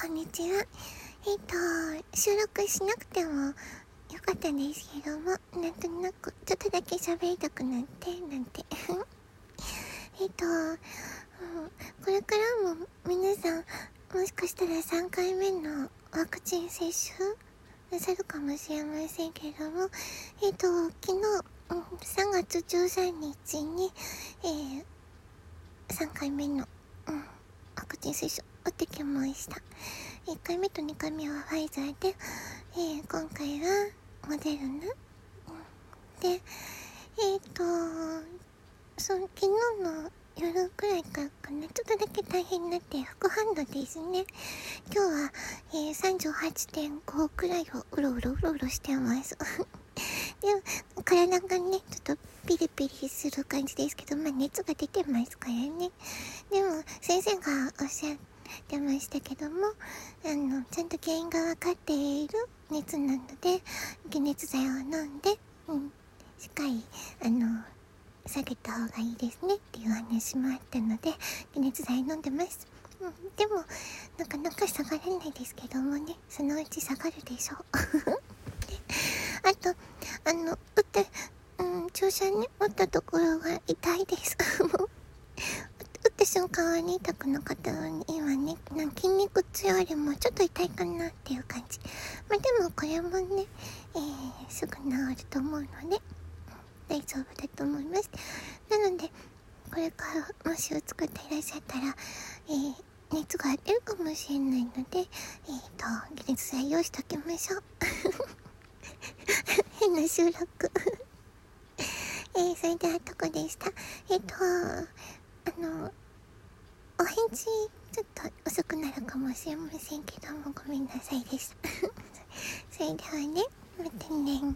こんにちは。えっ、と、収録しなくてもよかったんですけども、なんとなく、ちょっとだけ喋りたくなって、なんて。えっと、これからも皆さん、もしかしたら3回目のワクチン接種なさるかもしれませんけども、えっ、と、昨日、3月13日に、えー、3回目の、うん、ワクチン接種ってきました。1回目と2回目はファイザーで、えー、今回はモデルナ。で、えっ、ー、と、そ昨日の夜くらいからかな、ちょっとだけ大変になって副反応ですね。今日は、えー、38.5くらいをうろうろうろうろしてます。でも、体がね、ちょっとピリピリする感じですけど、まあ熱が出てますからね。でも、先生がおっしゃってましたけども、あの、ちゃんと原因がわかっている熱なので、解熱剤を飲んで、うん、しっかり、あの、下げた方がいいですねっていう話もあったので、解熱剤飲んでます。うん、でも、なかなか下がらないですけどもね、そのうち下がるでしょう。あと、あの、打って、うん、注射ね、打ったところが痛いです。打った瞬間は痛くなかったのに、今ね、な筋肉痛よりもちょっと痛いかなっていう感じ。まあでもこれもね、えー、すぐ治ると思うので、大丈夫だと思います。なので、これからもしを作っていらっしゃったら、えー、熱が出るかもしれないので、えっ、ー、と、解熱剤用意しときましょう。変な収録 えー、それではどこでしたえっ、ー、と、あの、お返事ちょっと遅くなるかもしれませんけども、ごめんなさいでした。それではね、またね